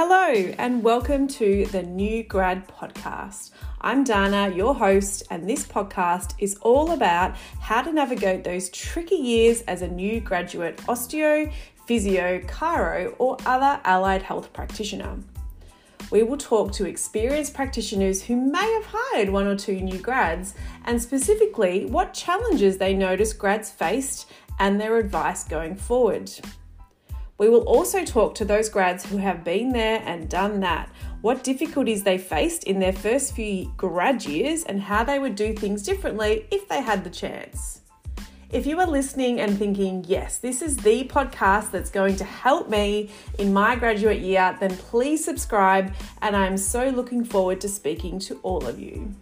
Hello, and welcome to the New Grad Podcast. I'm Dana, your host, and this podcast is all about how to navigate those tricky years as a new graduate osteo, physio, chiro, or other allied health practitioner. We will talk to experienced practitioners who may have hired one or two new grads and specifically what challenges they notice grads faced and their advice going forward. We will also talk to those grads who have been there and done that, what difficulties they faced in their first few grad years, and how they would do things differently if they had the chance. If you are listening and thinking, yes, this is the podcast that's going to help me in my graduate year, then please subscribe, and I'm so looking forward to speaking to all of you.